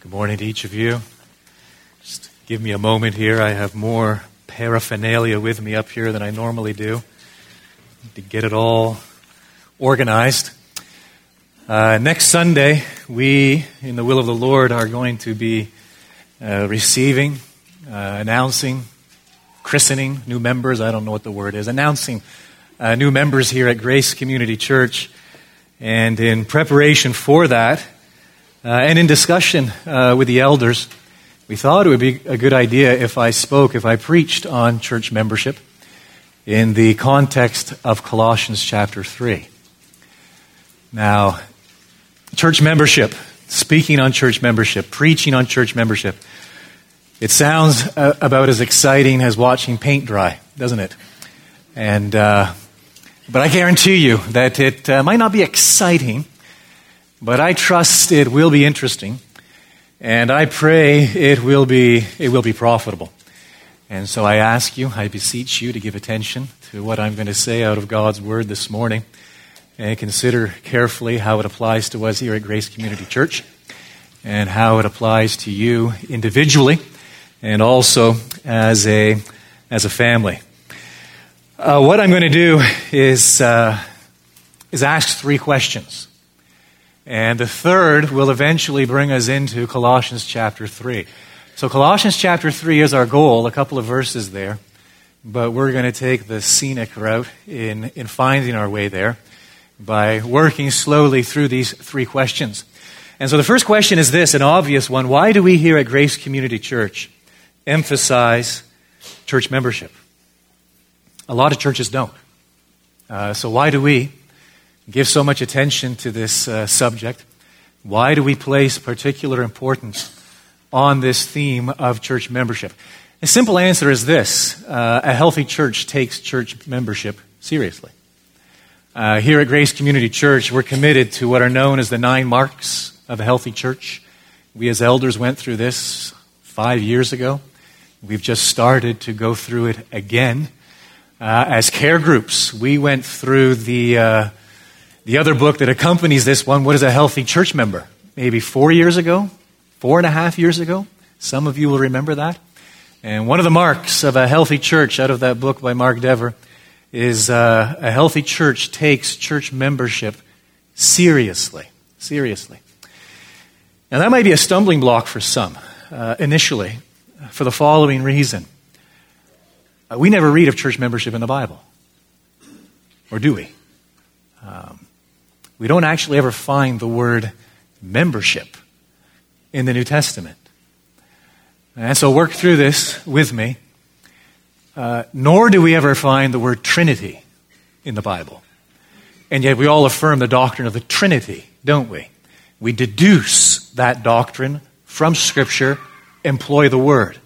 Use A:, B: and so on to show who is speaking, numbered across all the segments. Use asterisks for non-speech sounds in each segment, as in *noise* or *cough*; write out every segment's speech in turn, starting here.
A: Good morning to each of you. Just give me a moment here. I have more paraphernalia with me up here than I normally do to get it all organized. Uh, next Sunday, we, in the will of the Lord, are going to be uh, receiving, uh, announcing, christening new members. I don't know what the word is. Announcing uh, new members here at Grace Community Church. And in preparation for that, uh, and in discussion uh, with the elders, we thought it would be a good idea if I spoke, if I preached on church membership in the context of Colossians chapter 3. Now, church membership, speaking on church membership, preaching on church membership, it sounds uh, about as exciting as watching paint dry, doesn't it? And, uh, but I guarantee you that it uh, might not be exciting, but I trust it will be interesting, and I pray it will be, it will be profitable. And so I ask you, I beseech you to give attention to what I'm going to say out of God's Word this morning and consider carefully how it applies to us here at Grace Community Church and how it applies to you individually and also as a, as a family. Uh, what I'm going to do is, uh, is ask three questions. And the third will eventually bring us into Colossians chapter 3. So, Colossians chapter 3 is our goal, a couple of verses there. But we're going to take the scenic route in, in finding our way there by working slowly through these three questions. And so the first question is this an obvious one. Why do we here at Grace Community Church emphasize church membership? A lot of churches don't. Uh, so why do we give so much attention to this uh, subject? Why do we place particular importance on this theme of church membership? A simple answer is this uh, a healthy church takes church membership seriously. Uh, here at Grace Community Church, we're committed to what are known as the nine marks of a healthy church. We as elders went through this five years ago. We've just started to go through it again. Uh, as care groups, we went through the, uh, the other book that accompanies this one, What is a Healthy Church Member? Maybe four years ago, four and a half years ago. Some of you will remember that. And one of the marks of a healthy church out of that book by Mark Dever is uh, a healthy church takes church membership seriously. Seriously. Now, that might be a stumbling block for some uh, initially for the following reason. Uh, we never read of church membership in the Bible. Or do we? Um, we don't actually ever find the word membership in the New Testament. And so work through this with me. Uh, nor do we ever find the word Trinity in the Bible. And yet we all affirm the doctrine of the Trinity, don't we? We deduce that doctrine from Scripture, employ the word.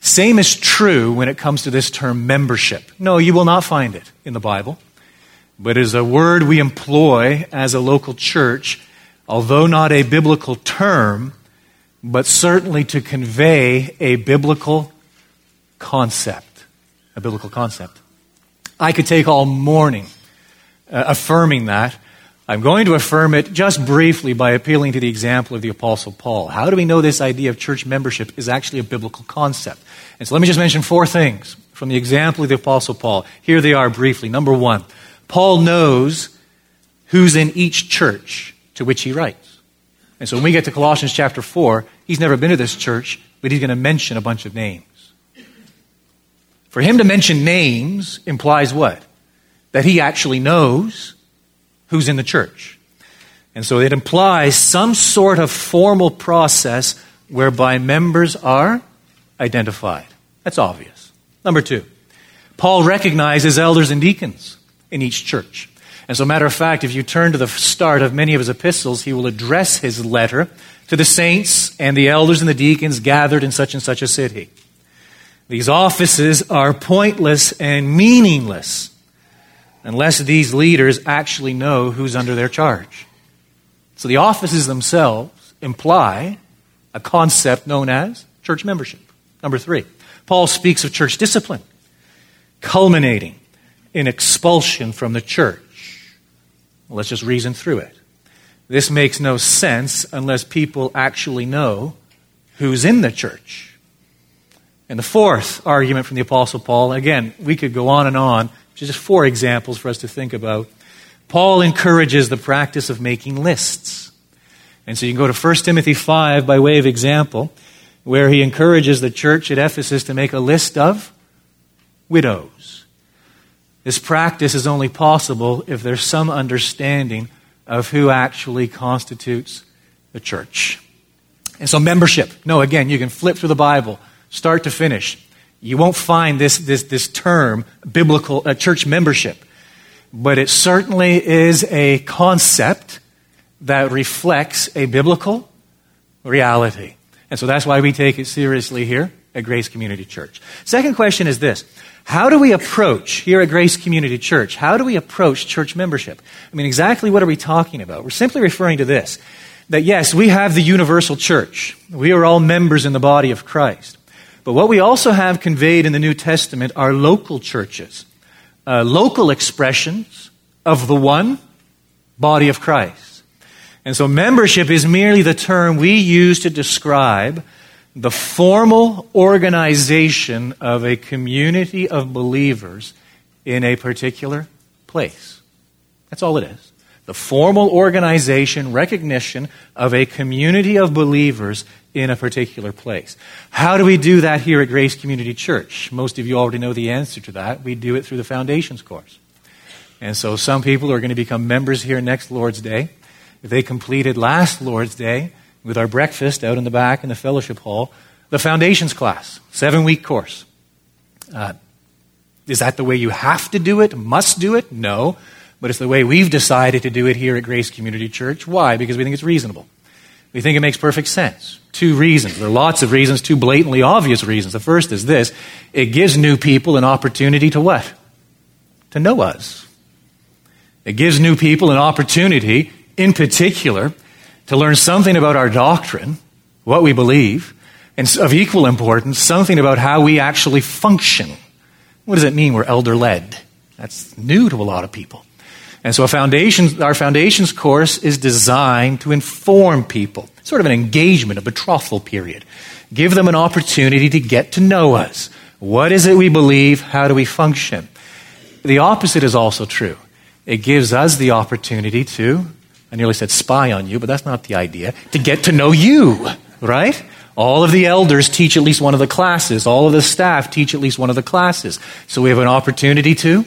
A: Same is true when it comes to this term membership. No, you will not find it in the Bible, but is a word we employ as a local church, although not a biblical term, but certainly to convey a biblical concept a biblical concept. I could take all morning uh, affirming that. I'm going to affirm it just briefly by appealing to the example of the Apostle Paul. How do we know this idea of church membership is actually a biblical concept? And so let me just mention four things from the example of the Apostle Paul. Here they are briefly. Number one, Paul knows who's in each church to which he writes. And so when we get to Colossians chapter 4, he's never been to this church, but he's going to mention a bunch of names. For him to mention names implies what? That he actually knows who's in the church. And so it implies some sort of formal process whereby members are identified. That's obvious. Number two, Paul recognizes elders and deacons in each church. As a matter of fact, if you turn to the start of many of his epistles, he will address his letter to the saints and the elders and the deacons gathered in such and such a city. These offices are pointless and meaningless unless these leaders actually know who's under their charge. So the offices themselves imply a concept known as church membership. Number three, Paul speaks of church discipline, culminating in expulsion from the church. Let's just reason through it. This makes no sense unless people actually know who's in the church. And the fourth argument from the Apostle Paul, again, we could go on and on, just four examples for us to think about. Paul encourages the practice of making lists. And so you can go to 1 Timothy 5 by way of example, where he encourages the church at Ephesus to make a list of widows. This practice is only possible if there's some understanding of who actually constitutes the church. And so, membership. No, again, you can flip through the Bible, start to finish. You won't find this, this, this term, biblical uh, church membership. But it certainly is a concept that reflects a biblical reality. And so that's why we take it seriously here at Grace Community Church. Second question is this How do we approach here at Grace Community Church? How do we approach church membership? I mean, exactly what are we talking about? We're simply referring to this that yes, we have the universal church. We are all members in the body of Christ. But what we also have conveyed in the New Testament are local churches, uh, local expressions of the one body of Christ. And so membership is merely the term we use to describe the formal organization of a community of believers in a particular place. That's all it is the formal organization, recognition of a community of believers in a particular place. How do we do that here at Grace Community Church? Most of you already know the answer to that. We do it through the Foundations course. And so some people are going to become members here next Lord's Day. If they completed last Lord's Day with our breakfast out in the back in the fellowship hall, the Foundations class, seven week course. Uh, is that the way you have to do it, must do it? No but it's the way we've decided to do it here at Grace Community Church. Why? Because we think it's reasonable. We think it makes perfect sense. Two reasons. There are lots of reasons, two blatantly obvious reasons. The first is this it gives new people an opportunity to what? To know us. It gives new people an opportunity, in particular, to learn something about our doctrine, what we believe, and of equal importance, something about how we actually function. What does it mean we're elder led? That's new to a lot of people. And so a foundation, our foundations course is designed to inform people, sort of an engagement, a betrothal period. Give them an opportunity to get to know us. What is it we believe? How do we function? The opposite is also true. It gives us the opportunity to, I nearly said spy on you, but that's not the idea, to get to know you, right? All of the elders teach at least one of the classes. All of the staff teach at least one of the classes. So we have an opportunity to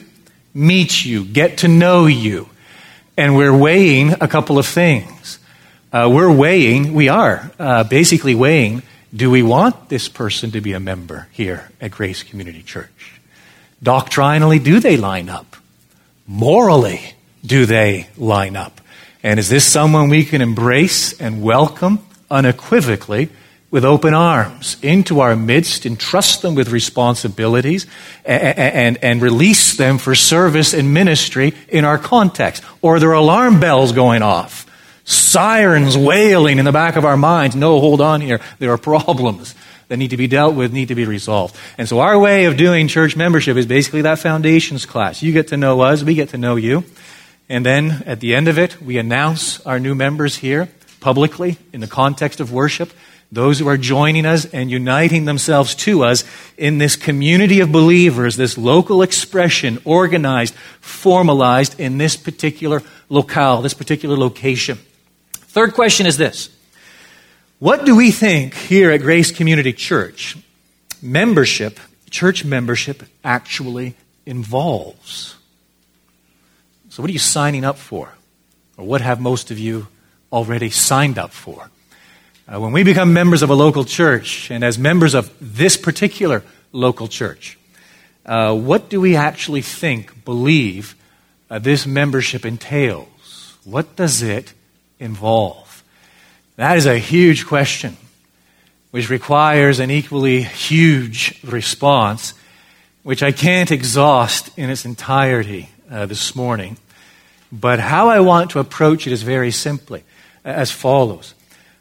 A: meet you, get to know you. And we're weighing a couple of things. Uh, we're weighing, we are uh, basically weighing, do we want this person to be a member here at Grace Community Church? Doctrinally, do they line up? Morally, do they line up? And is this someone we can embrace and welcome unequivocally with open arms into our midst, entrust them with responsibilities, and, and, and, release them for service and ministry in our context. Or are there alarm bells going off, sirens wailing in the back of our minds. No, hold on here. There are problems that need to be dealt with, need to be resolved. And so our way of doing church membership is basically that foundations class. You get to know us, we get to know you. And then at the end of it, we announce our new members here publicly in the context of worship those who are joining us and uniting themselves to us in this community of believers, this local expression, organized, formalized in this particular locale, this particular location. Third question is this What do we think here at Grace Community Church membership, church membership, actually involves? So, what are you signing up for? Or what have most of you already signed up for? Uh, when we become members of a local church, and as members of this particular local church, uh, what do we actually think, believe uh, this membership entails? What does it involve? That is a huge question, which requires an equally huge response, which I can't exhaust in its entirety uh, this morning. But how I want to approach it is very simply as follows.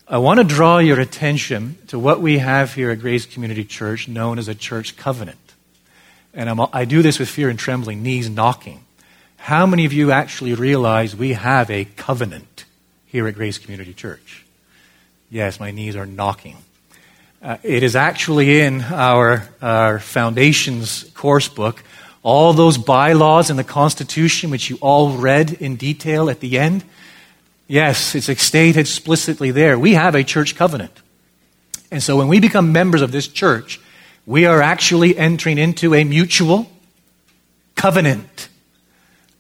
A: I want to draw your attention to what we have here at Grace Community Church known as a church covenant. And I'm, i do this with fear and trembling, knees knocking. How many of you actually realize we have a covenant here at Grace Community Church? Yes, my knees are knocking. Uh, it is actually in our, our foundations course book. All those bylaws in the Constitution, which you all read in detail at the end, yes, it's stated explicitly there. We have a church covenant. And so when we become members of this church, we are actually entering into a mutual covenant.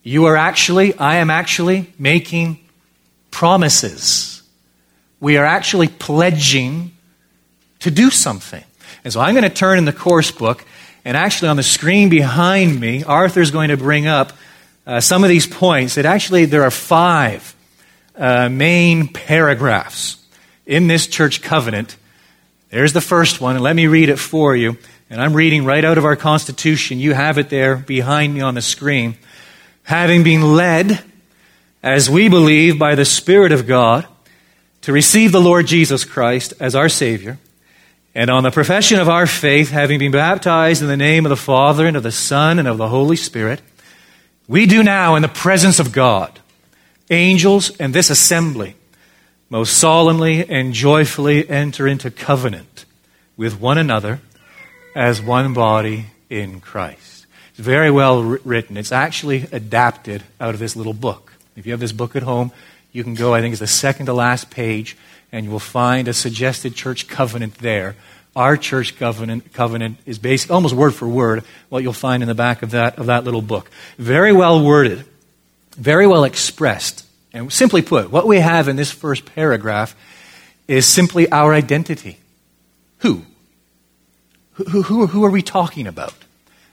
A: You are actually, I am actually making promises. We are actually pledging to do something. And so I'm going to turn in the course book, and actually on the screen behind me, Arthur's going to bring up uh, some of these points that actually there are five uh, main paragraphs in this church covenant there's the first one, and let me read it for you. And I'm reading right out of our Constitution. You have it there behind me on the screen. Having been led, as we believe, by the Spirit of God, to receive the Lord Jesus Christ as our Savior, and on the profession of our faith, having been baptized in the name of the Father, and of the Son, and of the Holy Spirit, we do now, in the presence of God, angels, and this assembly, most solemnly and joyfully enter into covenant with one another as one body in Christ. It's very well written. It's actually adapted out of this little book. If you have this book at home, you can go, I think it's the second to last page, and you will find a suggested church covenant there. Our church covenant, covenant is based almost word for word what you'll find in the back of that, of that little book. Very well worded, very well expressed. And simply put, what we have in this first paragraph is simply our identity. Who? Who, who, who are we talking about?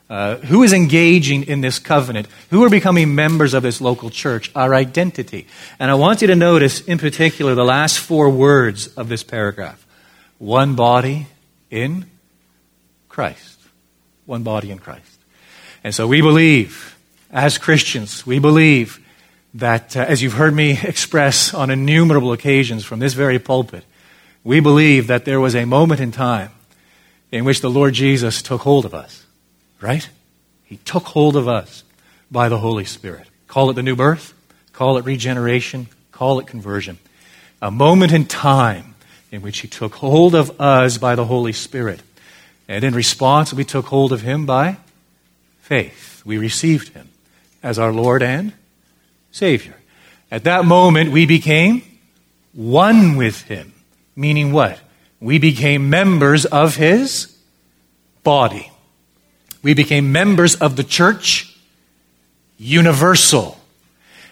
A: Uh, who is engaging in this covenant? Who are becoming members of this local church? Our identity. And I want you to notice, in particular, the last four words of this paragraph one body in Christ. One body in Christ. And so we believe, as Christians, we believe that, uh, as you've heard me express on innumerable occasions from this very pulpit, we believe that there was a moment in time in which the Lord Jesus took hold of us, right? He took hold of us by the Holy Spirit. Call it the new birth, call it regeneration, call it conversion. A moment in time in which He took hold of us by the Holy Spirit. And in response, we took hold of Him by faith. We received Him as our Lord and Savior. At that moment, we became one with Him. Meaning what? We became members of His body. We became members of the church universal.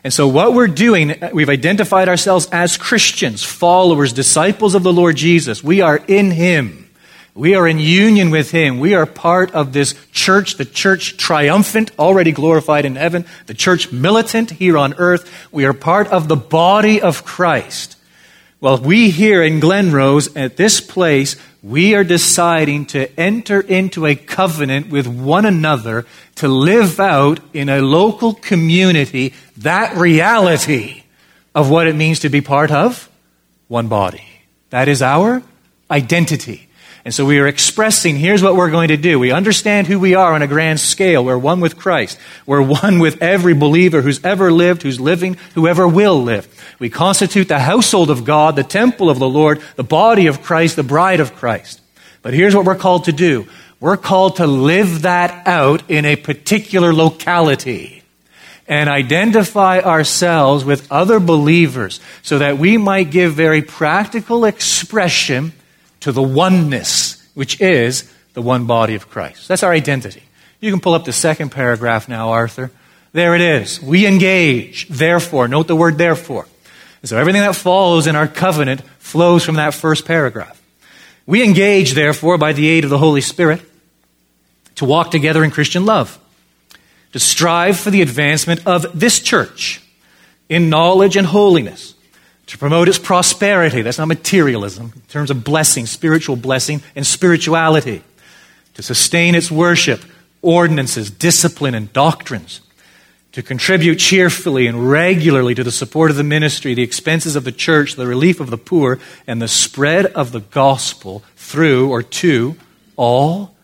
A: And so, what we're doing, uh, we've identified ourselves as Christians, followers, disciples of the Lord Jesus. We are in Him. We are in union with Him. We are part of this church, the church triumphant, already glorified in heaven, the church militant here on earth. We are part of the body of Christ. Well, we here in Glenrose, at this place, we are deciding to enter into a covenant with one another to live out in a local community that reality of what it means to be part of one body. That is our identity. And so we are expressing here's what we're going to do. We understand who we are on a grand scale. We're one with Christ. We're one with every believer who's ever lived, who's living, whoever will live. We constitute the household of God, the temple of the Lord, the body of Christ, the bride of Christ. But here's what we're called to do we're called to live that out in a particular locality and identify ourselves with other believers so that we might give very practical expression to the oneness, which is the one body of Christ. That's our identity. You can pull up the second paragraph now, Arthur. There it is. We engage, therefore. Note the word therefore. So everything that follows in our covenant flows from that first paragraph. We engage, therefore, by the aid of the Holy Spirit, to walk together in Christian love, to strive for the advancement of this church in knowledge and holiness to promote its prosperity. That's not materialism, in terms of blessing, spiritual blessing, and spirituality. To sustain its worship, ordinances, discipline, and doctrines. To contribute cheerfully and regularly to the support of the ministry, the expenses of the church, the relief of the poor, and the spread of the gospel through or to all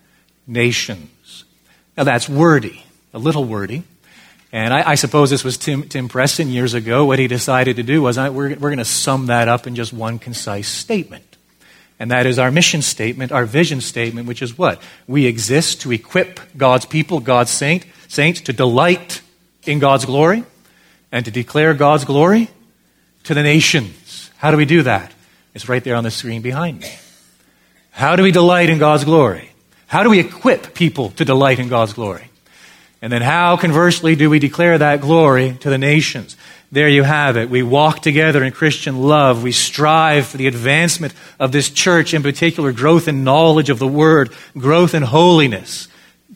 A: nations. Now that's wordy, a little wordy. And I, I, suppose this was Tim, Tim Preston years ago. What he decided to do was I, we're, we're going to sum that up in just one concise statement. And that is our mission statement, our vision statement, which is what? We exist to equip God's people, God's saint, saints, to delight in God's glory and to declare God's glory to the nations. How do we do that? It's right there on the screen behind me. How do we delight in God's glory? How do we equip people to delight in God's glory? And then how, conversely, do we declare that glory to the nations? There you have it. We walk together in Christian love. We strive for the advancement of this church, in particular, growth in knowledge of the Word, growth in holiness,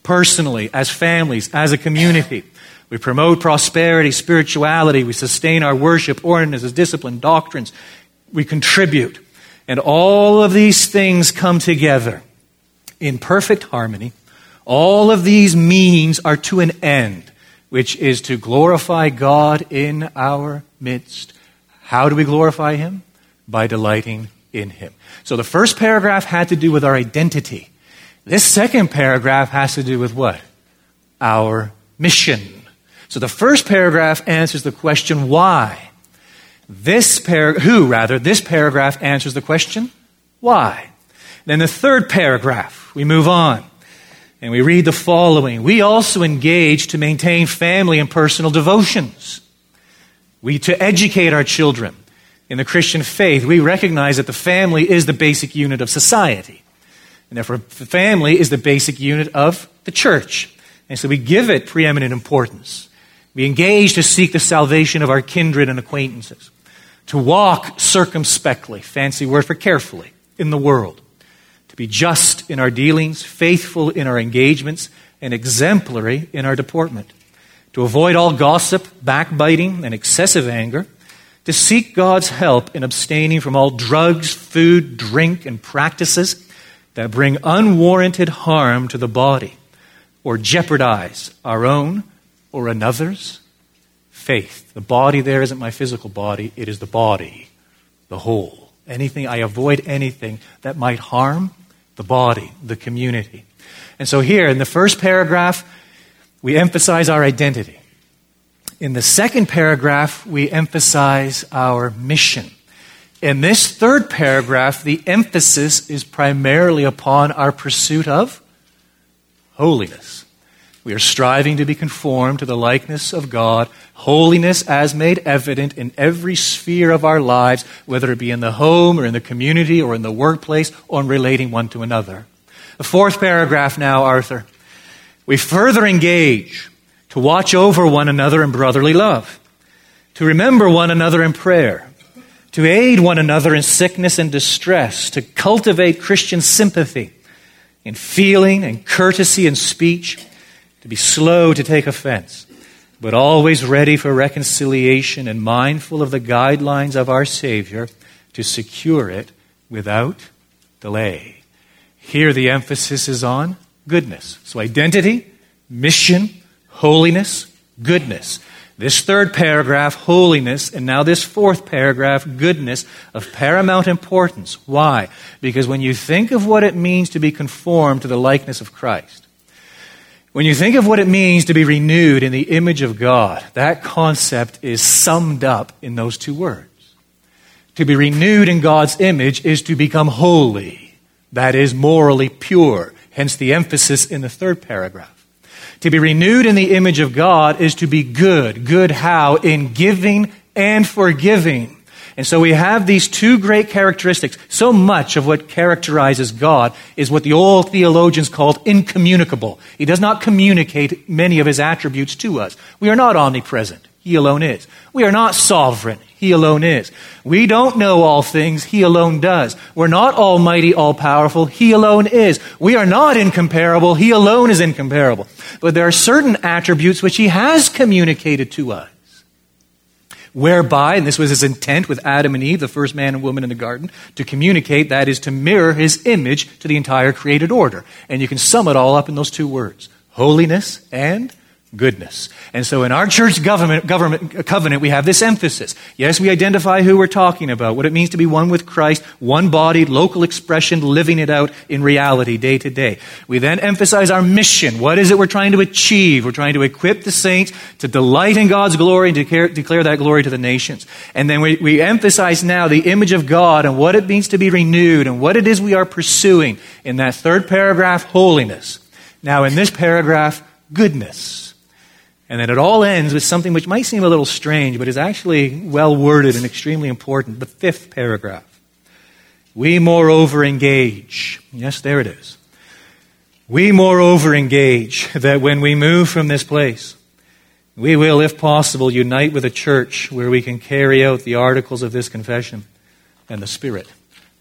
A: personally, as families, as a community. We promote prosperity, spirituality. We sustain our worship, ordinances, discipline, doctrines. We contribute. And all of these things come together in perfect harmony. All of these means are to an end which is to glorify God in our midst. How do we glorify Him? By delighting in Him. So the first paragraph had to do with our identity. This second paragraph has to do with what? Our mission. So the first paragraph answers the question why. This par- who rather, this paragraph answers the question why. Then the third paragraph, we move on. And we read the following We also engage to maintain family and personal devotions. We to educate our children in the Christian faith. We recognize that the family is the basic unit of society. And therefore, the family is the basic unit of the church. And so we give it preeminent importance. We engage to seek the salvation of our kindred and acquaintances, to walk circumspectly, fancy word for carefully, in the world to be just in our dealings, faithful in our engagements, and exemplary in our deportment, to avoid all gossip, backbiting, and excessive anger, to seek God's help in abstaining from all drugs, food, drink, and practices that bring unwarranted harm to the body or jeopardize our own or another's faith. The body there isn't my physical body, it is the body, the whole. Anything, I avoid anything that might harm the body, the community. And so here in the first paragraph, we emphasize our identity. In the second paragraph, we emphasize our mission. In this third paragraph, the emphasis is primarily upon our pursuit of holiness. We are striving to be conformed to the likeness of God, holiness as made evident in every sphere of our lives, whether it be in the home or in the community or in the workplace or in relating one to another. The fourth paragraph now, Arthur. We further engage to watch over one another in brotherly love, to remember one another in prayer, to aid one another in sickness and distress, to cultivate Christian sympathy in feeling and courtesy and speech to be slow to take offense, but always ready for reconciliation and mindful of the guidelines of our Savior to secure it without delay. Here the emphasis is on goodness. So identity, mission, holiness, goodness. This third paragraph, holiness, and now this fourth paragraph, goodness, of paramount importance. Why? Because when you think of what it means to be conformed to the likeness of Christ, when you think of what it means to be renewed in the image of God, that concept is summed up in those two words. To be renewed in God's image is to become holy, that is, morally pure, hence the emphasis in the third paragraph. To be renewed in the image of God is to be good. Good how? In giving and forgiving. And so we have these two great characteristics. So much of what characterizes God is what the old theologians called incommunicable. He does not communicate many of his attributes to us. We are not omnipresent. He alone is. We are not sovereign. He alone is. We don't know all things. He alone does. We're not almighty, all powerful. He alone is. We are not incomparable. He alone is incomparable. But there are certain attributes which he has communicated to us whereby, and this was his intent with Adam and Eve, the first man and woman in the garden, to communicate, that is, to mirror his image to the entire created order. And you can sum it all up in those two words holiness and goodness. And so in our church government, government uh, covenant, we have this emphasis. Yes, we identify who we're talking about, what it means to be one with Christ, one body, local expression, living it out in reality day to day. We then emphasize our mission. What is it we're trying to achieve? We're trying to equip the saints to delight in God's glory and declare, declare that glory to the nations. And then we, we emphasize now the image of God and what it means to be renewed and what it is we are pursuing in that third paragraph, holiness. Now in this paragraph, goodness. And then it all ends with something which might seem a little strange, but is actually well worded and extremely important. The fifth paragraph. We moreover engage. Yes, there it is. We moreover engage that when we move from this place, we will, if possible, unite with a church where we can carry out the articles of this confession and the spirit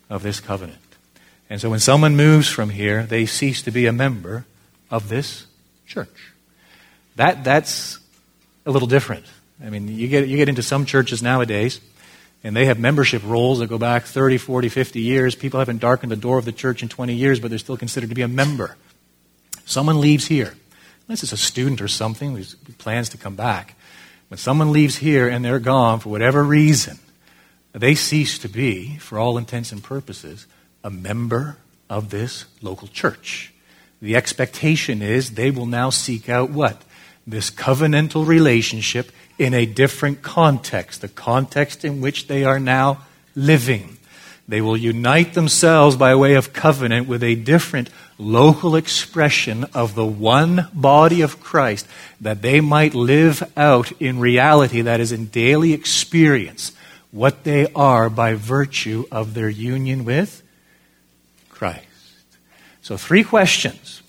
A: of this covenant. And so when someone moves from here, they cease to be a member of this church. That, that's a little different. I mean, you get, you get into some churches nowadays, and they have membership rolls that go back 30, 40, 50 years. People haven't darkened the door of the church in 20 years, but they're still considered to be a member. Someone leaves here, unless it's a student or something who plans to come back. When someone leaves here and they're gone for whatever reason, they cease to be, for all intents and purposes, a member of this local church. The expectation is they will now seek out what? This covenantal relationship in a different context, the context in which they are now living. They will unite themselves by way of covenant with a different local expression of the one body of Christ that they might live out in reality, that is, in daily experience, what they are by virtue of their union with Christ. So, three questions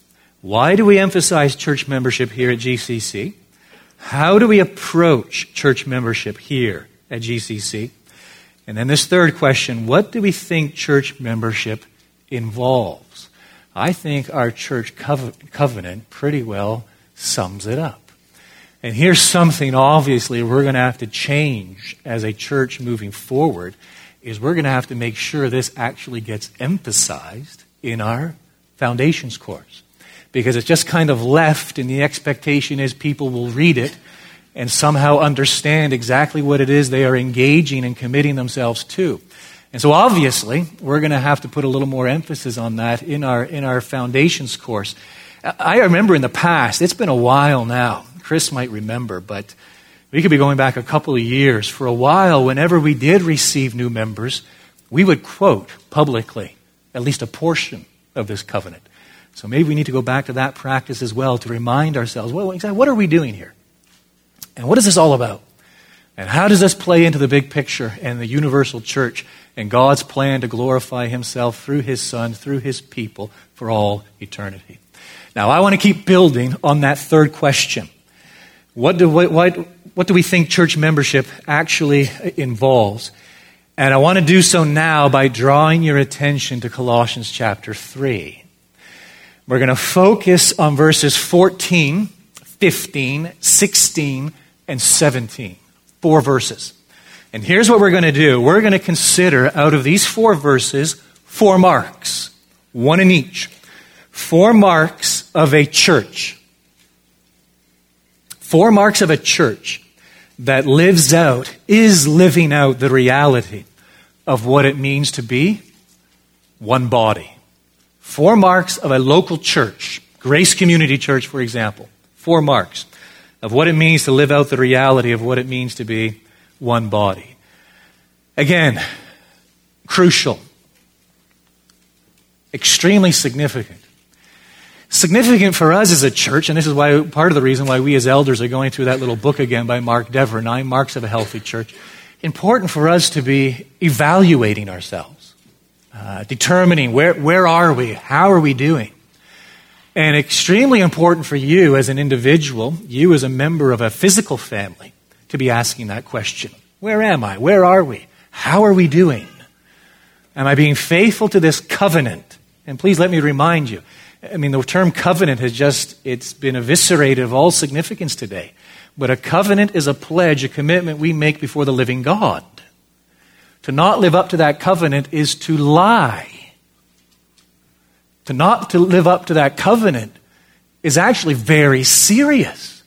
A: why do we emphasize church membership here at GCC? How do we approach church membership here at GCC? And then this third question what do we think church membership involves? I think our church covenant pretty well sums it up. And here's something obviously we're going to have to change as a church moving forward is we're going to have to make sure this actually gets emphasized in our foundations course because it's just kind of left, and the expectation is people will read it and somehow understand exactly what it is they are engaging and committing themselves to. And so obviously, we're going to have to put a little more emphasis on that in our, in our foundations course. I remember in the past, it's been a while now. Chris might remember, but we could be going back a couple of years. For a while, whenever we did receive new members, we would quote publicly at least a portion of this covenant. So maybe we need to go back to that practice as well to remind ourselves well, exactly, what are we doing here? And what is this all about? And how does this play into the big picture and the universal church and God's plan to glorify Himself through His Son, through His people for all eternity? Now, I want to keep building on that third question. What do, what, what, what do we think church membership actually involves? And I want to do so now by drawing your attention to Colossians chapter 3. We're going to focus on verses 14, 15, 16, and 17. Four verses. And here's what we're going to do we're going to consider out of these four verses four marks, one in each. Four marks of a church. Four marks of a church that lives out, is living out the reality of what it means to be one body. Four marks of a local church, Grace Community Church, for example. Four marks of what it means to live out the reality of what it means to be one body. Again, crucial, extremely significant. Significant for us as a church, and this is why part of the reason why we as elders are going through that little book again by Mark Dever, Nine Marks of a Healthy Church. Important for us to be evaluating ourselves uh, determining where, where are we? How are we doing? And extremely important for you as an individual, you as a member of a physical family, to be asking that question Where am I? Where are we? How are we doing? Am I being faithful to this covenant? And please let me remind you, I mean, the term covenant has just, it's been eviscerated of all significance today. But a covenant is a pledge, a commitment we make before the living God. To not live up to that covenant is to lie. To not to live up to that covenant is actually very serious.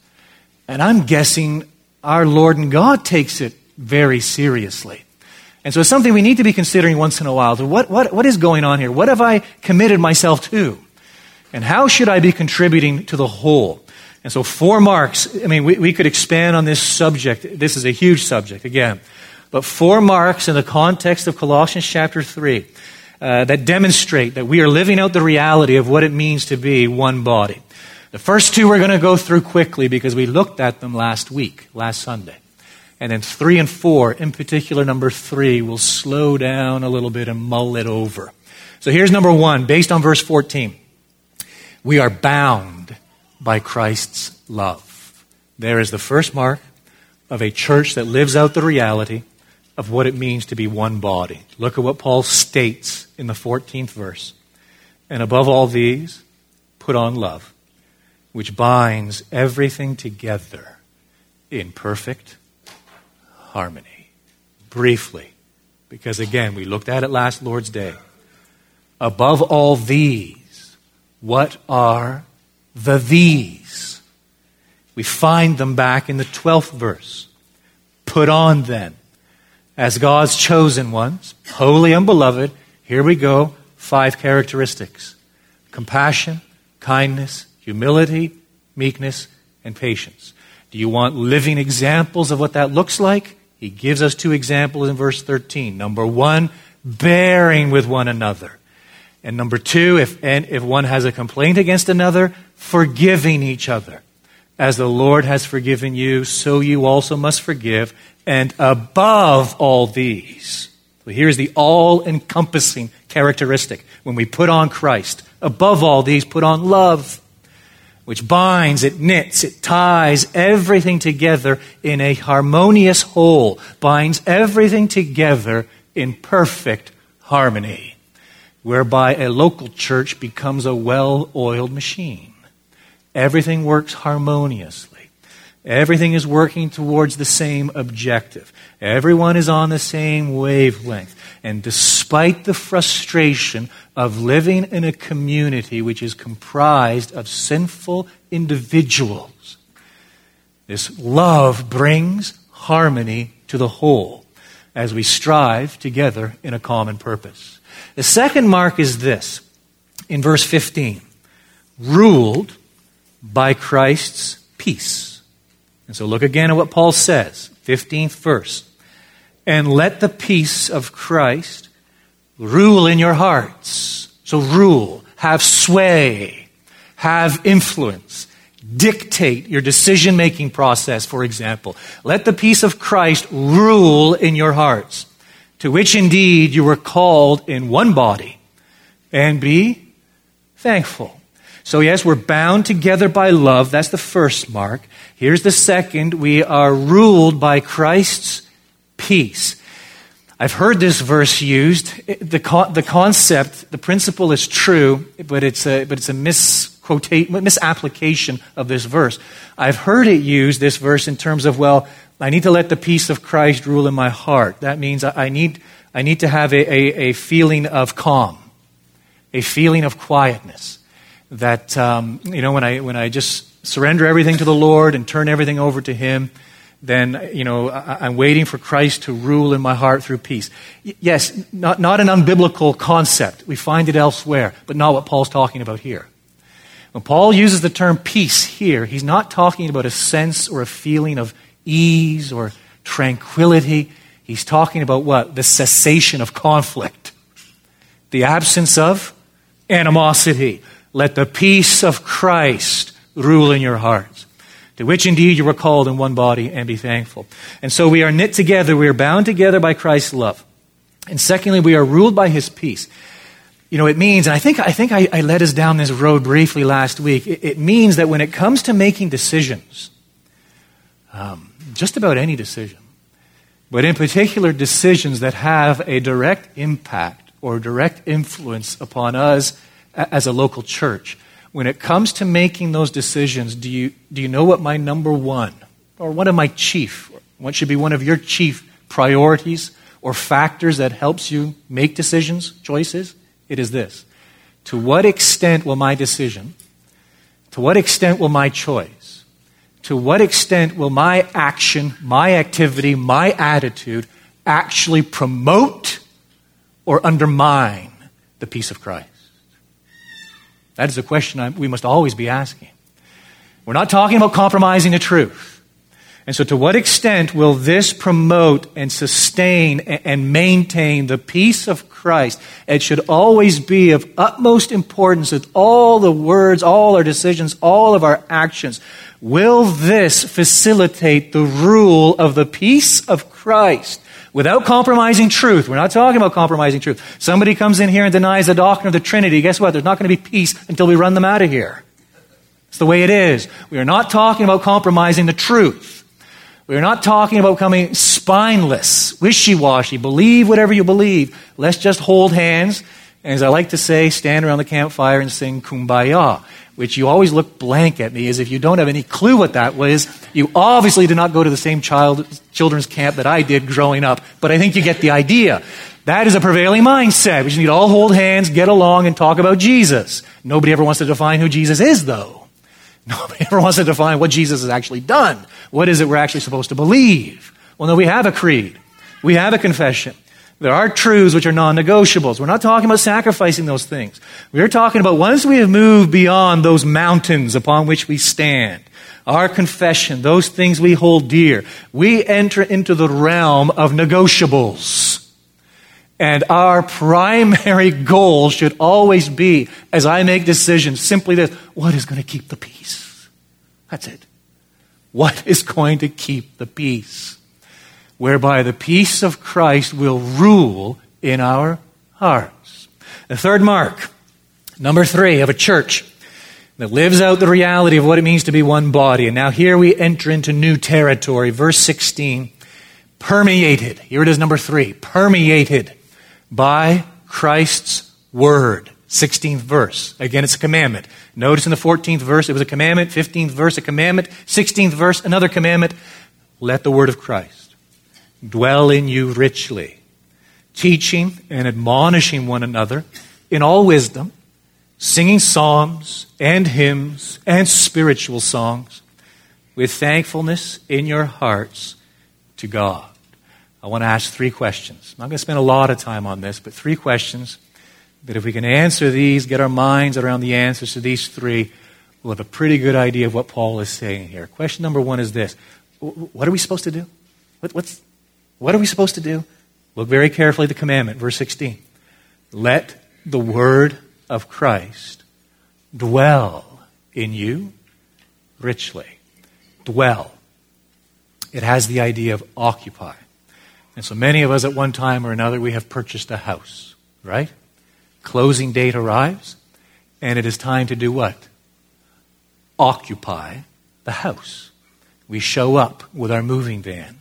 A: And I'm guessing our Lord and God takes it very seriously. And so it's something we need to be considering once in a while. What, what, what is going on here? What have I committed myself to? And how should I be contributing to the whole? And so, four marks. I mean, we, we could expand on this subject. This is a huge subject, again. But four marks in the context of Colossians chapter 3 uh, that demonstrate that we are living out the reality of what it means to be one body. The first two we're going to go through quickly because we looked at them last week, last Sunday. And then three and four, in particular number three, we'll slow down a little bit and mull it over. So here's number one, based on verse 14. We are bound by Christ's love. There is the first mark of a church that lives out the reality of what it means to be one body. Look at what Paul states in the 14th verse. And above all these, put on love, which binds everything together in perfect harmony. Briefly, because again, we looked at it last Lord's Day. Above all these, what are the these? We find them back in the 12th verse. Put on then as God's chosen ones, holy and beloved, here we go, five characteristics compassion, kindness, humility, meekness, and patience. Do you want living examples of what that looks like? He gives us two examples in verse 13. Number one, bearing with one another. And number two, if, and if one has a complaint against another, forgiving each other. As the Lord has forgiven you, so you also must forgive. And above all these, so here's the all encompassing characteristic when we put on Christ. Above all these, put on love, which binds, it knits, it ties everything together in a harmonious whole, binds everything together in perfect harmony, whereby a local church becomes a well oiled machine. Everything works harmoniously. Everything is working towards the same objective. Everyone is on the same wavelength. And despite the frustration of living in a community which is comprised of sinful individuals, this love brings harmony to the whole as we strive together in a common purpose. The second mark is this in verse 15 ruled by Christ's peace. And so look again at what Paul says, 15th verse. And let the peace of Christ rule in your hearts. So rule, have sway, have influence, dictate your decision making process, for example. Let the peace of Christ rule in your hearts, to which indeed you were called in one body, and be thankful. So, yes, we're bound together by love. That's the first mark. Here's the second we are ruled by Christ's peace. I've heard this verse used. The, the concept, the principle is true, but it's a, but it's a misquotate, misapplication of this verse. I've heard it used, this verse, in terms of, well, I need to let the peace of Christ rule in my heart. That means I need, I need to have a, a, a feeling of calm, a feeling of quietness that um, you know when I when I just surrender everything to the Lord and turn everything over to Him, then you know I, am waiting for Christ to rule in my heart through peace. Y- yes, not not an unbiblical concept. We find it elsewhere, but not what Paul's talking about here. When Paul uses the term peace here, he's not talking about a sense or a feeling of ease or tranquility. He's talking about what? The cessation of conflict, the absence of animosity, let the peace of Christ rule in your hearts, to which indeed you were called in one body, and be thankful. And so we are knit together, we are bound together by Christ's love. And secondly, we are ruled by his peace. You know, it means, and I think, I, think I, I led us down this road briefly last week, it, it means that when it comes to making decisions, um, just about any decision, but in particular decisions that have a direct impact or direct influence upon us as a local church, when it comes to making those decisions, do you, do you know what my number one, or one of my chief, what should be one of your chief priorities or factors that helps you make decisions, choices? It is this. To what extent will my decision, to what extent will my choice, to what extent will my action, my activity, my attitude actually promote or undermine the peace of Christ? That is a question I, we must always be asking. We're not talking about compromising the truth. And so, to what extent will this promote and sustain and maintain the peace of Christ? It should always be of utmost importance that all the words, all our decisions, all of our actions, will this facilitate the rule of the peace of Christ? Without compromising truth. We're not talking about compromising truth. Somebody comes in here and denies the doctrine of the Trinity. Guess what? There's not going to be peace until we run them out of here. It's the way it is. We are not talking about compromising the truth. We are not talking about coming spineless, wishy washy, believe whatever you believe. Let's just hold hands. And as I like to say, stand around the campfire and sing kumbaya, which you always look blank at me as if you don't have any clue what that was. You obviously did not go to the same child, children's camp that I did growing up, but I think you get the idea. That is a prevailing mindset. We just need to all hold hands, get along, and talk about Jesus. Nobody ever wants to define who Jesus is, though. *laughs* Nobody ever wants to define what Jesus has actually done. What is it we're actually supposed to believe? Well, no, we have a creed. We have a confession. There are truths which are non negotiables. We're not talking about sacrificing those things. We're talking about once we have moved beyond those mountains upon which we stand, our confession, those things we hold dear, we enter into the realm of negotiables. And our primary *laughs* goal should always be, as I make decisions, simply this what is going to keep the peace? That's it. What is going to keep the peace? Whereby the peace of Christ will rule in our hearts. The third mark, number three, of a church that lives out the reality of what it means to be one body. And now here we enter into new territory. Verse 16 permeated. Here it is, number three permeated by Christ's word. 16th verse. Again, it's a commandment. Notice in the 14th verse, it was a commandment. 15th verse, a commandment. 16th verse, another commandment. Let the word of Christ dwell in you richly, teaching and admonishing one another in all wisdom, singing psalms and hymns and spiritual songs with thankfulness in your hearts to God. I want to ask three questions. I'm not going to spend a lot of time on this, but three questions that if we can answer these, get our minds around the answers to these three, we'll have a pretty good idea of what Paul is saying here. Question number one is this What are we supposed to do? What, what's, what are we supposed to do? Look very carefully at the commandment, verse 16. Let the word of Christ dwell in you richly. Dwell. It has the idea of occupy. And so many of us at one time or another, we have purchased a house, right? Closing date arrives, and it is time to do what? Occupy the house. We show up with our moving van.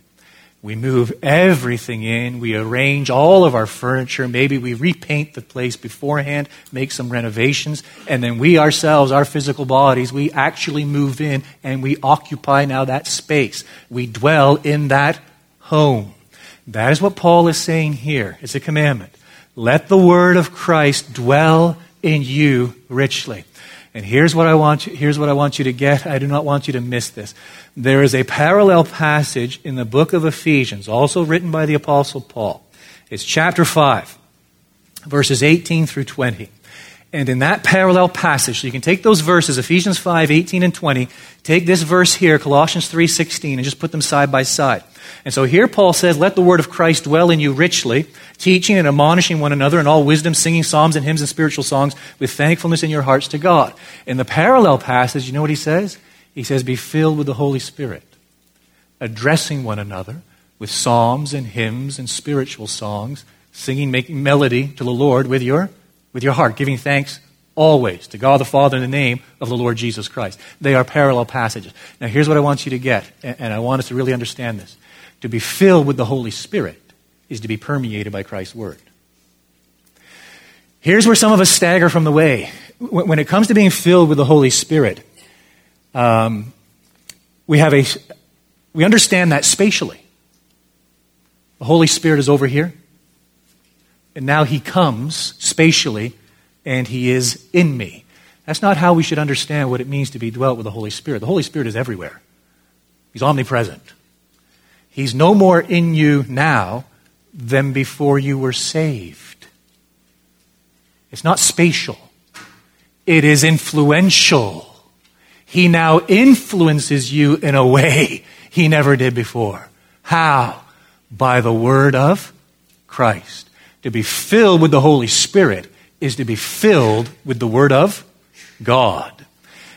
A: We move everything in. We arrange all of our furniture. Maybe we repaint the place beforehand, make some renovations, and then we ourselves, our physical bodies, we actually move in and we occupy now that space. We dwell in that home. That is what Paul is saying here. It's a commandment. Let the word of Christ dwell in you richly. And here's what I want you, here's what I want you to get. I do not want you to miss this. There is a parallel passage in the book of Ephesians, also written by the apostle Paul. It's chapter 5, verses 18 through 20. And in that parallel passage, so you can take those verses, Ephesians 5, 18 and 20, take this verse here, Colossians 3, 16, and just put them side by side. And so here Paul says, Let the word of Christ dwell in you richly, teaching and admonishing one another in all wisdom, singing psalms and hymns and spiritual songs with thankfulness in your hearts to God. In the parallel passage, you know what he says? He says, Be filled with the Holy Spirit, addressing one another with psalms and hymns and spiritual songs, singing, making melody to the Lord with your with your heart, giving thanks always to God the Father in the name of the Lord Jesus Christ. They are parallel passages. Now, here's what I want you to get, and I want us to really understand this. To be filled with the Holy Spirit is to be permeated by Christ's Word. Here's where some of us stagger from the way. When it comes to being filled with the Holy Spirit, um, we have a we understand that spatially. The Holy Spirit is over here. And now he comes spatially and he is in me. That's not how we should understand what it means to be dwelt with the Holy Spirit. The Holy Spirit is everywhere. He's omnipresent. He's no more in you now than before you were saved. It's not spatial, it is influential. He now influences you in a way he never did before. How? By the word of Christ. To be filled with the Holy Spirit is to be filled with the word of God.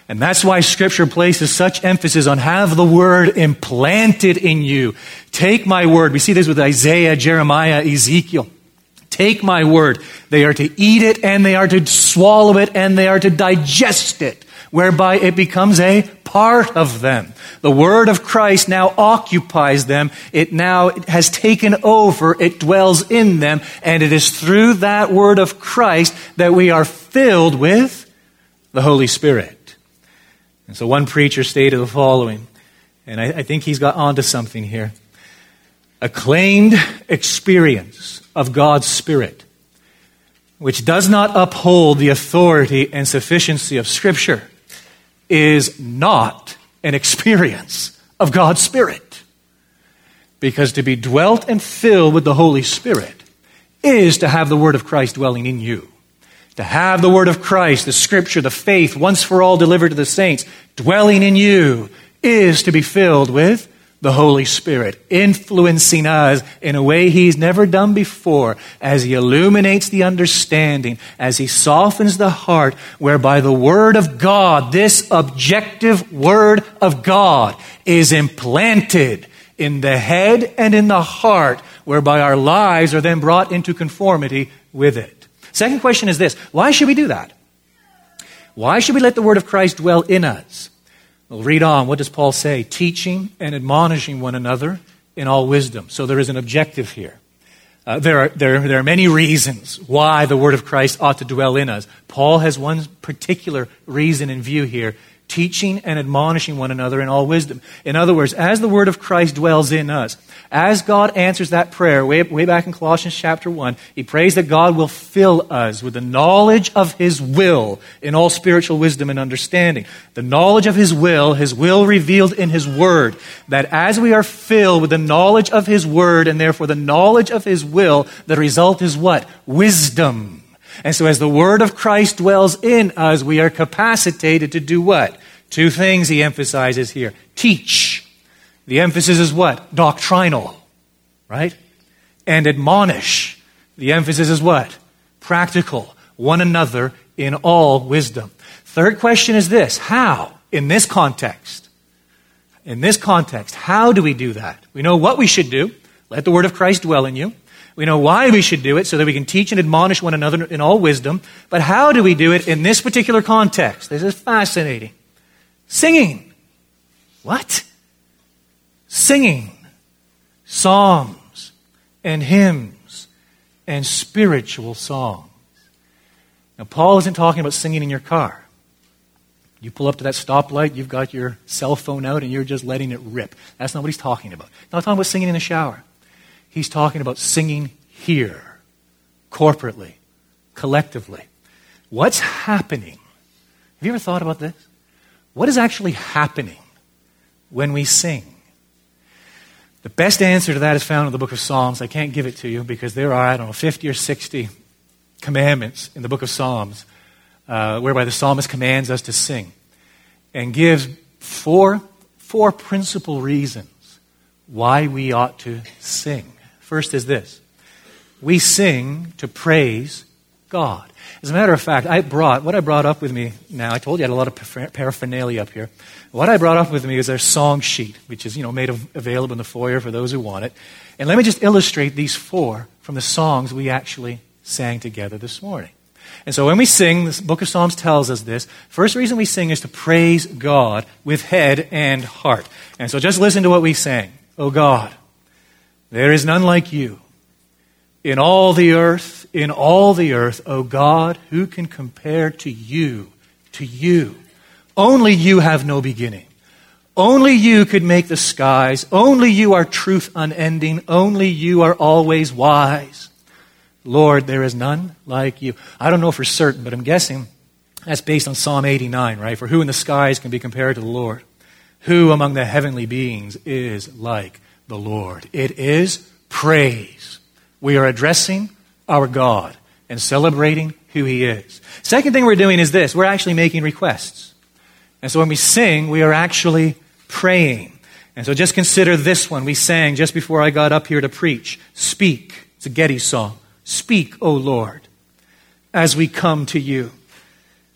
A: And that's why Scripture places such emphasis on have the Word implanted in you. Take my Word. We see this with Isaiah, Jeremiah, Ezekiel. Take my Word. They are to eat it and they are to swallow it and they are to digest it, whereby it becomes a part of them. The Word of Christ now occupies them. It now has taken over. It dwells in them. And it is through that Word of Christ that we are filled with the Holy Spirit. And so one preacher stated the following, and I, I think he's got onto something here. Acclaimed experience of God's Spirit, which does not uphold the authority and sufficiency of Scripture, is not an experience of God's Spirit. Because to be dwelt and filled with the Holy Spirit is to have the Word of Christ dwelling in you. To have the word of Christ, the scripture, the faith, once for all delivered to the saints, dwelling in you, is to be filled with the Holy Spirit, influencing us in a way He's never done before, as He illuminates the understanding, as He softens the heart, whereby the Word of God, this objective Word of God, is implanted in the head and in the heart, whereby our lives are then brought into conformity with it. Second question is this why should we do that? Why should we let the word of Christ dwell in us? We'll read on. What does Paul say? Teaching and admonishing one another in all wisdom. So there is an objective here. Uh, there, are, there, there are many reasons why the word of Christ ought to dwell in us. Paul has one particular reason in view here teaching and admonishing one another in all wisdom. In other words, as the word of Christ dwells in us, as God answers that prayer way, way back in Colossians chapter 1, he prays that God will fill us with the knowledge of his will in all spiritual wisdom and understanding. The knowledge of his will, his will revealed in his word, that as we are filled with the knowledge of his word and therefore the knowledge of his will, the result is what? Wisdom. And so, as the Word of Christ dwells in us, we are capacitated to do what? Two things he emphasizes here teach. The emphasis is what? Doctrinal, right? And admonish. The emphasis is what? Practical. One another in all wisdom. Third question is this How? In this context. In this context, how do we do that? We know what we should do. Let the Word of Christ dwell in you. We know why we should do it so that we can teach and admonish one another in all wisdom. But how do we do it in this particular context? This is fascinating. Singing. What? Singing. Psalms and hymns and spiritual songs. Now, Paul isn't talking about singing in your car. You pull up to that stoplight, you've got your cell phone out, and you're just letting it rip. That's not what he's talking about. He's not talking about singing in the shower. He's talking about singing here, corporately, collectively. What's happening? Have you ever thought about this? What is actually happening when we sing? The best answer to that is found in the book of Psalms. I can't give it to you because there are, I don't know, 50 or 60 commandments in the book of Psalms uh, whereby the psalmist commands us to sing and gives four, four principal reasons why we ought to sing. First is this we sing to praise God. As a matter of fact, I brought what I brought up with me now. I told you I had a lot of paraphernalia up here. What I brought up with me is our song sheet, which is you know made available in the foyer for those who want it. And let me just illustrate these four from the songs we actually sang together this morning. And so when we sing, the book of Psalms tells us this. First reason we sing is to praise God with head and heart. And so just listen to what we sang. Oh God, there is none like you. In all the earth, in all the earth, O God, who can compare to you? To you. Only you have no beginning. Only you could make the skies. Only you are truth unending. Only you are always wise. Lord, there is none like you. I don't know for certain, but I'm guessing that's based on Psalm 89, right? For who in the skies can be compared to the Lord? Who among the heavenly beings is like the Lord? It is praise. We are addressing our God and celebrating who He is. Second thing we're doing is this we're actually making requests. And so when we sing, we are actually praying. And so just consider this one we sang just before I got up here to preach. Speak. It's a Getty song. Speak, O Lord, as we come to you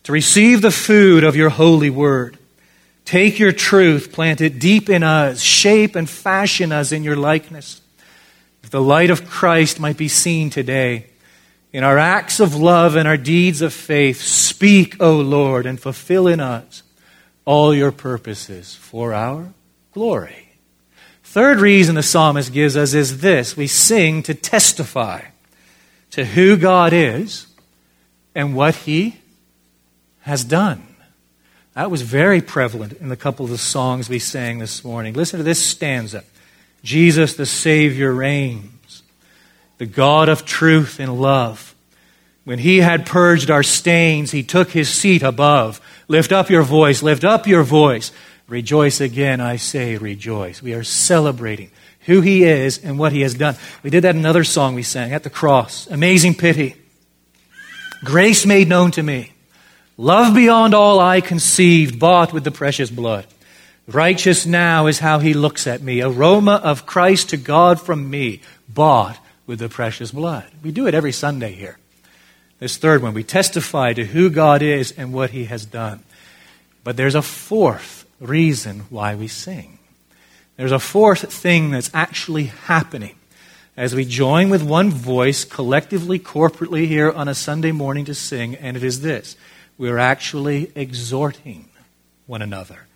A: to receive the food of your holy word. Take your truth, plant it deep in us, shape and fashion us in your likeness. If the light of Christ might be seen today, in our acts of love and our deeds of faith, speak, O Lord, and fulfill in us all your purposes for our glory. Third reason the psalmist gives us is this we sing to testify to who God is and what he has done. That was very prevalent in a couple of the songs we sang this morning. Listen to this stanza Jesus the Savior reigns, the God of truth and love. When he had purged our stains, he took his seat above. Lift up your voice, lift up your voice. Rejoice again, I say, rejoice. We are celebrating who he is and what he has done. We did that in another song we sang at the cross. Amazing pity. Grace made known to me. Love beyond all I conceived, bought with the precious blood. Righteous now is how he looks at me. Aroma of Christ to God from me, bought with the precious blood. We do it every Sunday here. This third one, we testify to who God is and what he has done. But there's a fourth reason why we sing. There's a fourth thing that's actually happening as we join with one voice collectively, corporately here on a Sunday morning to sing, and it is this we're actually exhorting one another.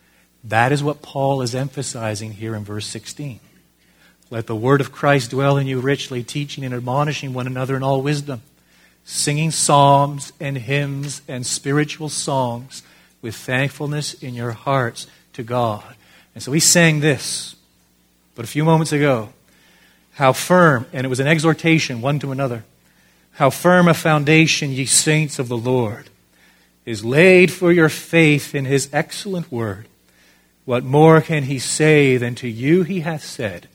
A: That is what Paul is emphasizing here in verse 16. Let the word of Christ dwell in you richly, teaching and admonishing one another in all wisdom, singing psalms and hymns and spiritual songs with thankfulness in your hearts to God. And so we sang this, but a few moments ago, how firm, and it was an exhortation one to another, how firm a foundation, ye saints of the Lord is laid for your faith in his excellent word. What more can he say than to you he hath said,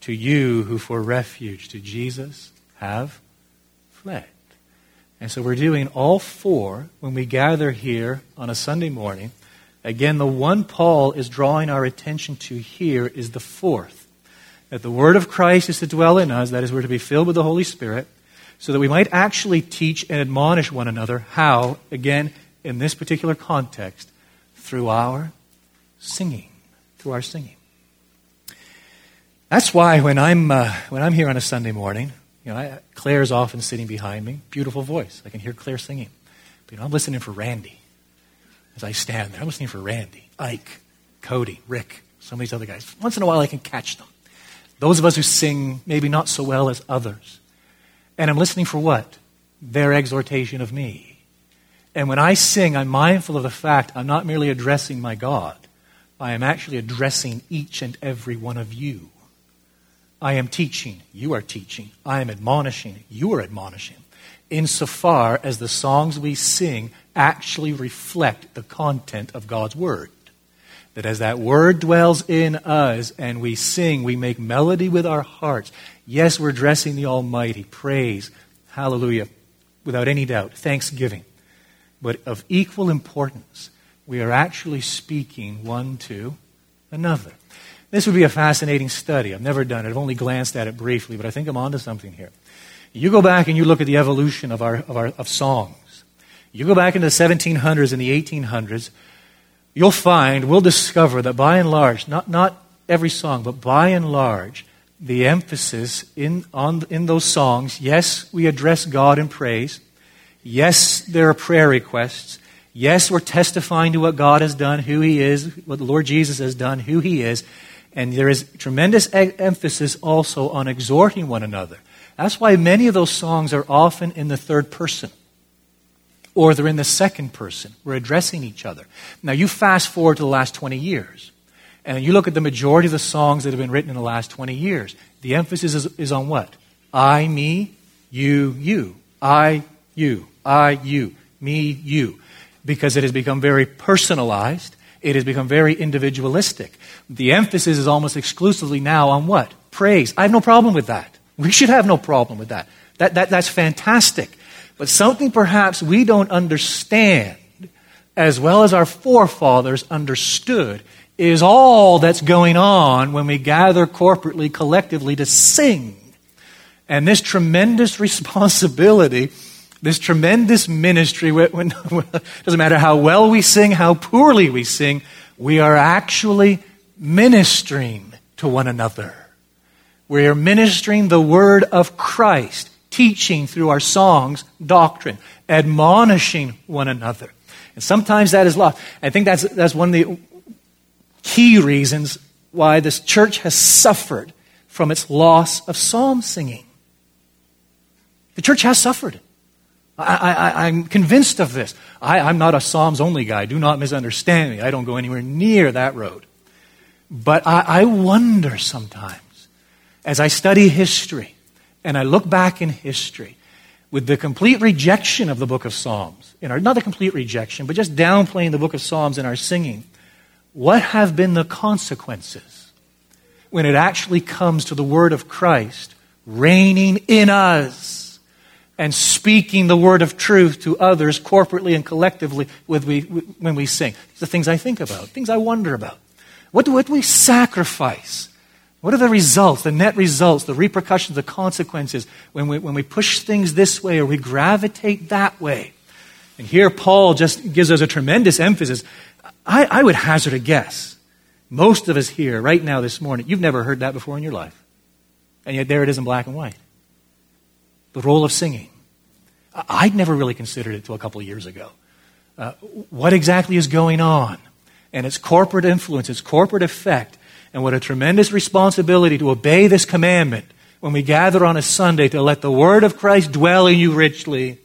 A: to you who for refuge to Jesus have fled? And so we're doing all four when we gather here on a Sunday morning. Again, the one Paul is drawing our attention to here is the fourth. That the word of Christ is to dwell in us, that is, we're to be filled with the Holy Spirit, so that we might actually teach and admonish one another how, again, in this particular context through our singing, through our singing. That's why when I'm, uh, when I'm here on a Sunday morning, you know, I, Claire's often sitting behind me, beautiful voice. I can hear Claire singing. But, you know, I'm listening for Randy as I stand there. I'm listening for Randy, Ike, Cody, Rick, some of these other guys. Once in a while, I can catch them. Those of us who sing maybe not so well as others. And I'm listening for what? Their exhortation of me. And when I sing, I'm mindful of the fact I'm not merely addressing my God, I am actually addressing each and every one of you. I am teaching, you are teaching. I am admonishing, you are admonishing. Insofar as the songs we sing actually reflect the content of God's Word. That as that Word dwells in us and we sing, we make melody with our hearts. Yes, we're addressing the Almighty. Praise. Hallelujah. Without any doubt. Thanksgiving. But of equal importance, we are actually speaking one to another. This would be a fascinating study. I've never done it. I've only glanced at it briefly, but I think I'm onto something here. You go back and you look at the evolution of, our, of, our, of songs. You go back into the 1700s and the 1800s, you'll find, we'll discover that by and large, not, not every song, but by and large, the emphasis in, on, in those songs, yes, we address God in praise. Yes, there are prayer requests. Yes, we're testifying to what God has done, who He is, what the Lord Jesus has done, who He is. And there is tremendous e- emphasis also on exhorting one another. That's why many of those songs are often in the third person or they're in the second person. We're addressing each other. Now, you fast forward to the last 20 years, and you look at the majority of the songs that have been written in the last 20 years. The emphasis is, is on what? I, me, you, you. I, you. I, you, me, you, because it has become very personalized It has become very individualistic. The emphasis is almost exclusively now on what? Praise. I have no problem with that. We should have no problem with that. that, that that's fantastic. But something perhaps we don't understand as well as our forefathers understood is all that's going on when we gather corporately, collectively to sing. And this tremendous *laughs* responsibility, this tremendous ministry, when, *laughs* doesn't matter how well we sing, how poorly we sing, we are actually ministering to one another. We are ministering the word of Christ, teaching through our songs doctrine, admonishing one another. And sometimes that is lost. I think that's, that's one of the key reasons why this church has suffered from its loss of psalm singing. The church has suffered. I, am convinced of this. I, I'm not a Psalms only guy. Do not misunderstand me. I don't go anywhere near that road. But I, I wonder sometimes, as I study history and I look back in history, with the complete rejection of the book of Psalms, in our, not the complete rejection, but just downplaying the book of Psalms in our singing, what have been the consequences when it actually comes to the word of Christ reigning in us and speaking the word of truth to others corporately and collectively when we sing? These are things I think about, things I wonder about. What do, what do we sacrifice? What are the results, the net results, the repercussions, the consequences when we, when we push things this way or we gravitate that way? And here Paul just gives us a tremendous emphasis. I, I would hazard a guess. Most of us here, right now, this morning, you've never heard that before in your life. And yet there it is in black and white. The role of singing. I'd never really considered it until a couple of years ago. Uh, what exactly is going on? And its corporate influence, its corporate effect, and what a tremendous responsibility to obey this commandment when we gather on a Sunday to let the word of Christ dwell in you richly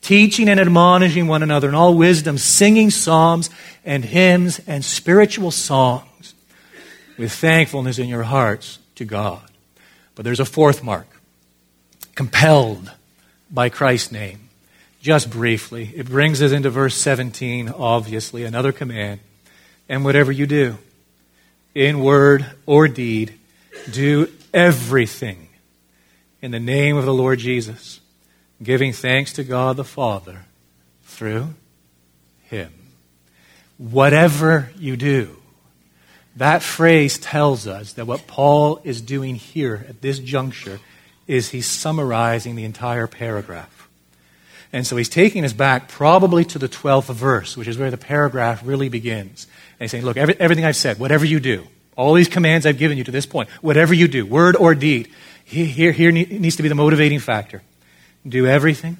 A: teaching and admonishing one another in all wisdom, singing psalms and hymns and spiritual songs with thankfulness in your hearts to God. But there's a fourth mark compelled by Christ's name. Just briefly, it brings us into verse 17, obviously, another command. And whatever you do, in word or deed, do everything in the name of the Lord Jesus giving thanks to God the Father through Him. Whatever you do, that phrase tells us that what Paul is doing here at this juncture is he's summarizing the entire paragraph. And so he's taking us back probably to the 12th verse, which is where the paragraph really begins. And he's saying, Look, every, everything I've said, whatever you do, all these commands I've given you to this point, whatever you do, word or deed, here, here needs to be the motivating factor. Do everything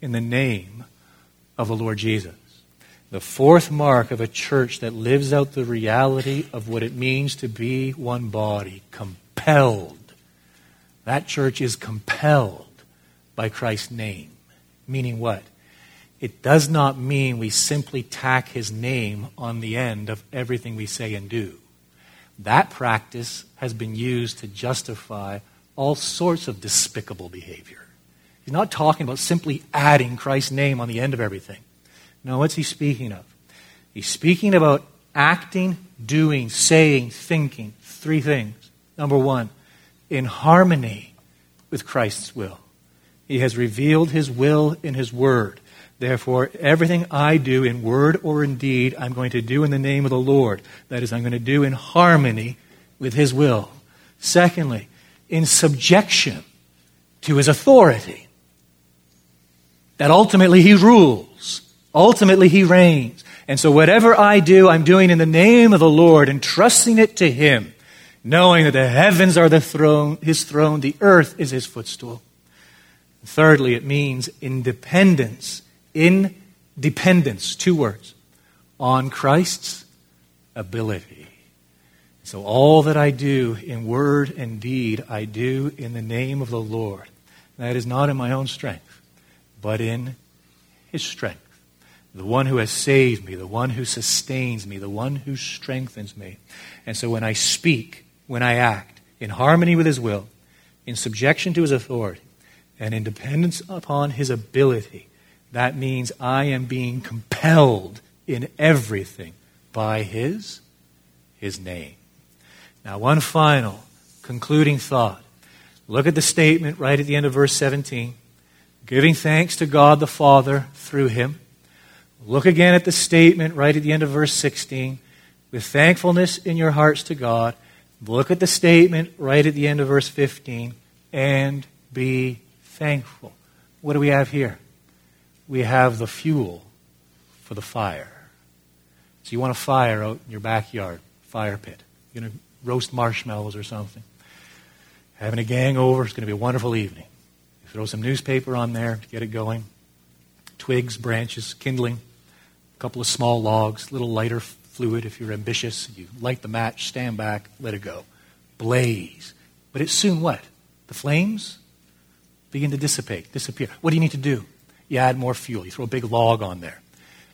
A: in the name of the Lord Jesus. The fourth mark of a church that lives out the reality of what it means to be one body, compelled. That church is compelled by Christ's name. Meaning what? It does not mean we simply tack his name on the end of everything we say and do. That practice has been used to justify all sorts of despicable behavior. He's not talking about simply adding Christ's name on the end of everything. No, what's he speaking of? He's speaking about acting, doing, saying, thinking. Three things. Number one, in harmony with Christ's will. He has revealed his will in his word. Therefore, everything I do in word or in deed, I'm going to do in the name of the Lord. That is, I'm going to do in harmony with his will. Secondly, in subjection to his authority that ultimately he rules. Ultimately he reigns. And so whatever I do, I'm doing in the name of the Lord and trusting it to him, knowing that the heavens are the throne, his throne, the earth is his footstool. Thirdly, it means independence. Independence, two words, on Christ's ability. So all that I do in word and deed, I do in the name of the Lord. That is not in my own strength but in his strength. The one who has saved me, the one who sustains me, the one who strengthens me. And so when I speak, when I act, in harmony with his will, in subjection to his authority, and in dependence upon his ability, that means I am being compelled in everything by his his name. Now, one final concluding thought. Look at the statement right at the end of verse 17. Giving thanks to God the Father through him. Look again at the statement right at the end of verse 16. With thankfulness in your hearts to God. Look at the statement right at the end of verse 15. And be thankful. What do we have here? We have the fuel for the fire. So you want a fire out in your backyard, fire pit. You're going to roast marshmallows or something. Having a gang over, it's going to be a wonderful evening. You throw some newspaper on there to get it going. Twigs, branches, kindling, a couple of small logs, little lighter fluid if you're ambitious. You light the match, stand back, let it go. Blaze. But it's soon what? The flames begin to dissipate, disappear. What do you need to do? You add more fuel. You throw a big log on there.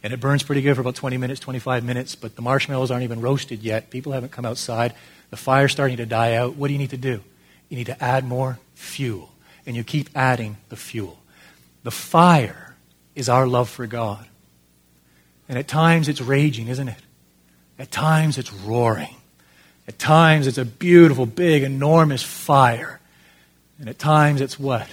A: And it burns pretty good for about 20 minutes, 25 minutes, but the marshmallows aren't even roasted yet. People haven't come outside. The fire's starting to die out. What do you need to do? You need to add more fuel. And you keep adding the fuel. The fire is our love for God. And at times it's raging, isn't it? At times it's roaring. At times it's a beautiful, big, enormous fire. And at times it's what?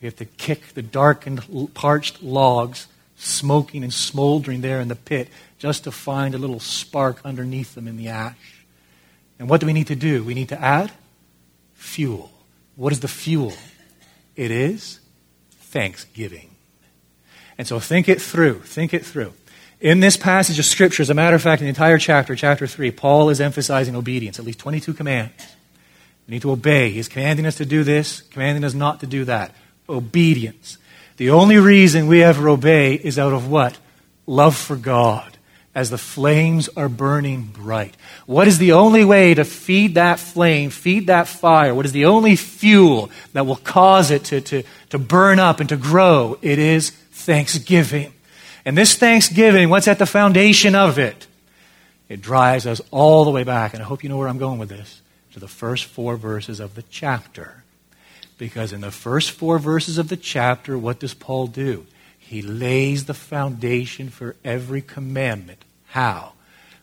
A: You have to kick the darkened, parched logs, smoking and smoldering there in the pit, just to find a little spark underneath them in the ash. And what do we need to do? We need to add fuel. What is the fuel? It is thanksgiving. And so think it through. Think it through. In this passage of Scripture, as a matter of fact, in the entire chapter, chapter 3, Paul is emphasizing obedience, at least 22 commands. We need to obey. He's commanding us to do this, commanding us not to do that. Obedience. The only reason we ever obey is out of what? Love for God as the flames are burning bright. What is the only way to feed that flame, feed that fire? What is the only fuel that will cause it to, to, to burn up and to grow? It is thanksgiving. And this thanksgiving, what's at the foundation of it? It drives us all the way back, and I hope you know where I'm going with this, to the first four verses of the chapter. Because in the first four verses of the chapter, what does Paul do? He lays the foundation for every commandment. How?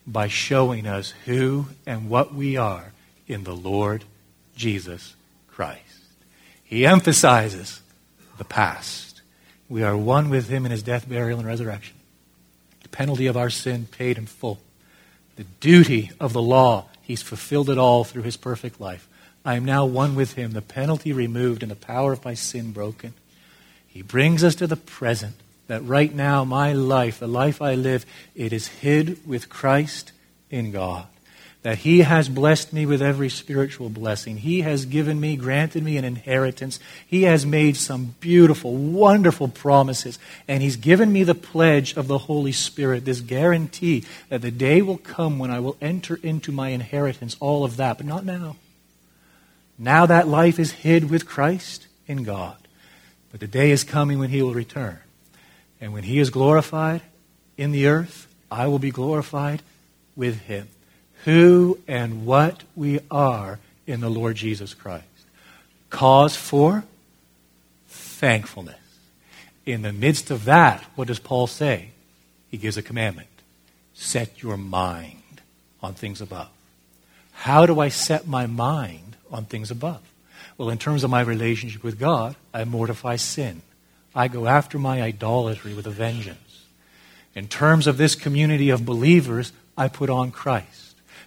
A: By showing us who and what we are in the Lord Jesus Christ. He emphasizes the past. We are one with him in his death, burial, and resurrection. The penalty of our sin paid in full. The duty of the law, he's fulfilled it all through his perfect life. I am now one with him, the penalty removed and the power of my sin broken. He brings us to the present that right now my life, the life I live, it is hid with Christ in God that He has blessed me with every spiritual blessing. He has given me, granted me an inheritance. He has made some beautiful, wonderful promises. And He's given me the pledge of the Holy Spirit, this guarantee that the day will come when I will enter into my inheritance, all of that, but not now. Now that life is hid with Christ in God. But the day is coming when He will return. And when He is glorified in the earth, I will be glorified with Him who and what we are in the Lord Jesus Christ. Cause for thankfulness. In the midst of that, what does Paul say? He gives a commandment set your mind on things above. How do I set my mind on things above? Well, in terms of my relationship with God, I mortify sin. I go after my idolatry with a vengeance. In terms of this community of believers, I put on Christ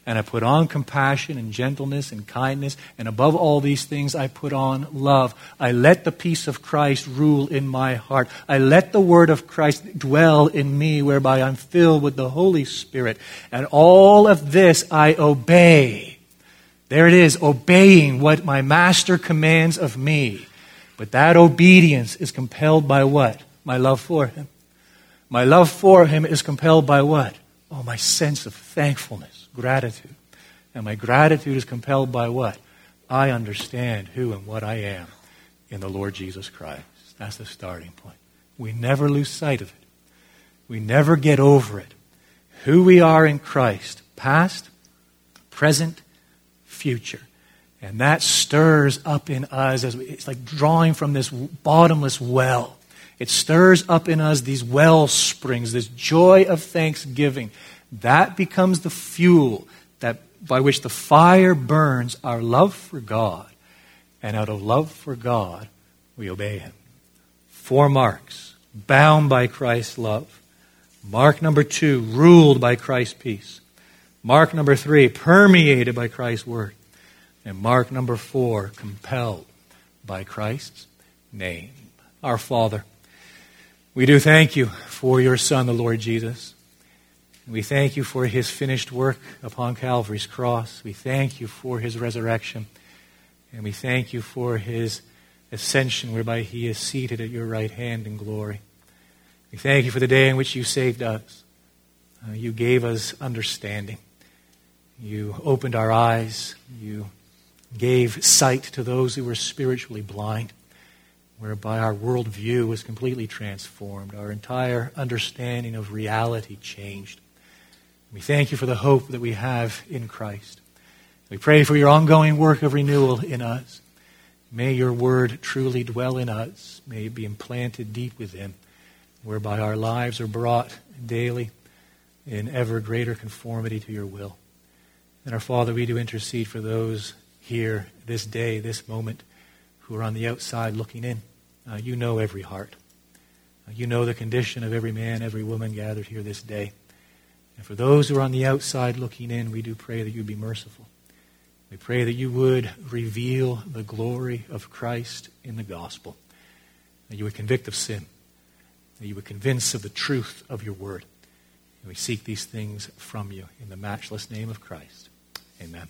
A: and I put on compassion and gentleness and kindness, and above all these things, I put on love. I let the peace of Christ rule in my heart. I let the word of Christ dwell in me, whereby I'm filled with the Holy Spirit. And all of this I obey. There it is, obeying what my master commands of me. But that obedience is compelled by what? My love for him. My love for him is compelled by what? Oh, my sense of thankfulness gratitude. And my gratitude is compelled by what? I understand who and what I am in the Lord Jesus Christ. That's the starting point. We never lose sight of it. We never get over it. Who we are in Christ, past, present, future. And that stirs up in us as we, it's like drawing from this bottomless well It stirs up in us these well springs, this joy of thanksgiving. That becomes the fuel that, by which the fire burns our love for God. And out of love for God, we obey Him. Four marks bound by Christ's love. Mark number two, ruled by Christ's peace. Mark number three, permeated by Christ's word. And mark number four, compelled by Christ's name. Our Father, we do thank you for your Son, the Lord Jesus. We thank you for his finished work upon Calvary's cross. We thank you for his resurrection. And we thank you for his ascension, whereby he is seated at your right hand in glory. We thank you for the day in which you saved us. Uh, you gave us understanding. You opened our eyes. You gave sight to those who were spiritually blind, whereby our worldview was completely transformed. Our entire understanding of reality changed. We thank you for the hope that we have in Christ. We pray for your ongoing work of renewal in us. May your word truly dwell in us. May it be implanted deep within, whereby our lives are brought daily in ever greater conformity to your will. And our Father, we do intercede for those here this day, this moment, who are on the outside looking in. Uh, you know every heart. Uh, you know the condition of every man, every woman gathered here this day. And for those who are on the outside looking in, we do pray that you be merciful. We pray that you would reveal the glory of Christ in the gospel, that you would convict of sin, that you would convince of the truth of your word. And we seek these things from you in the matchless name of Christ. Amen.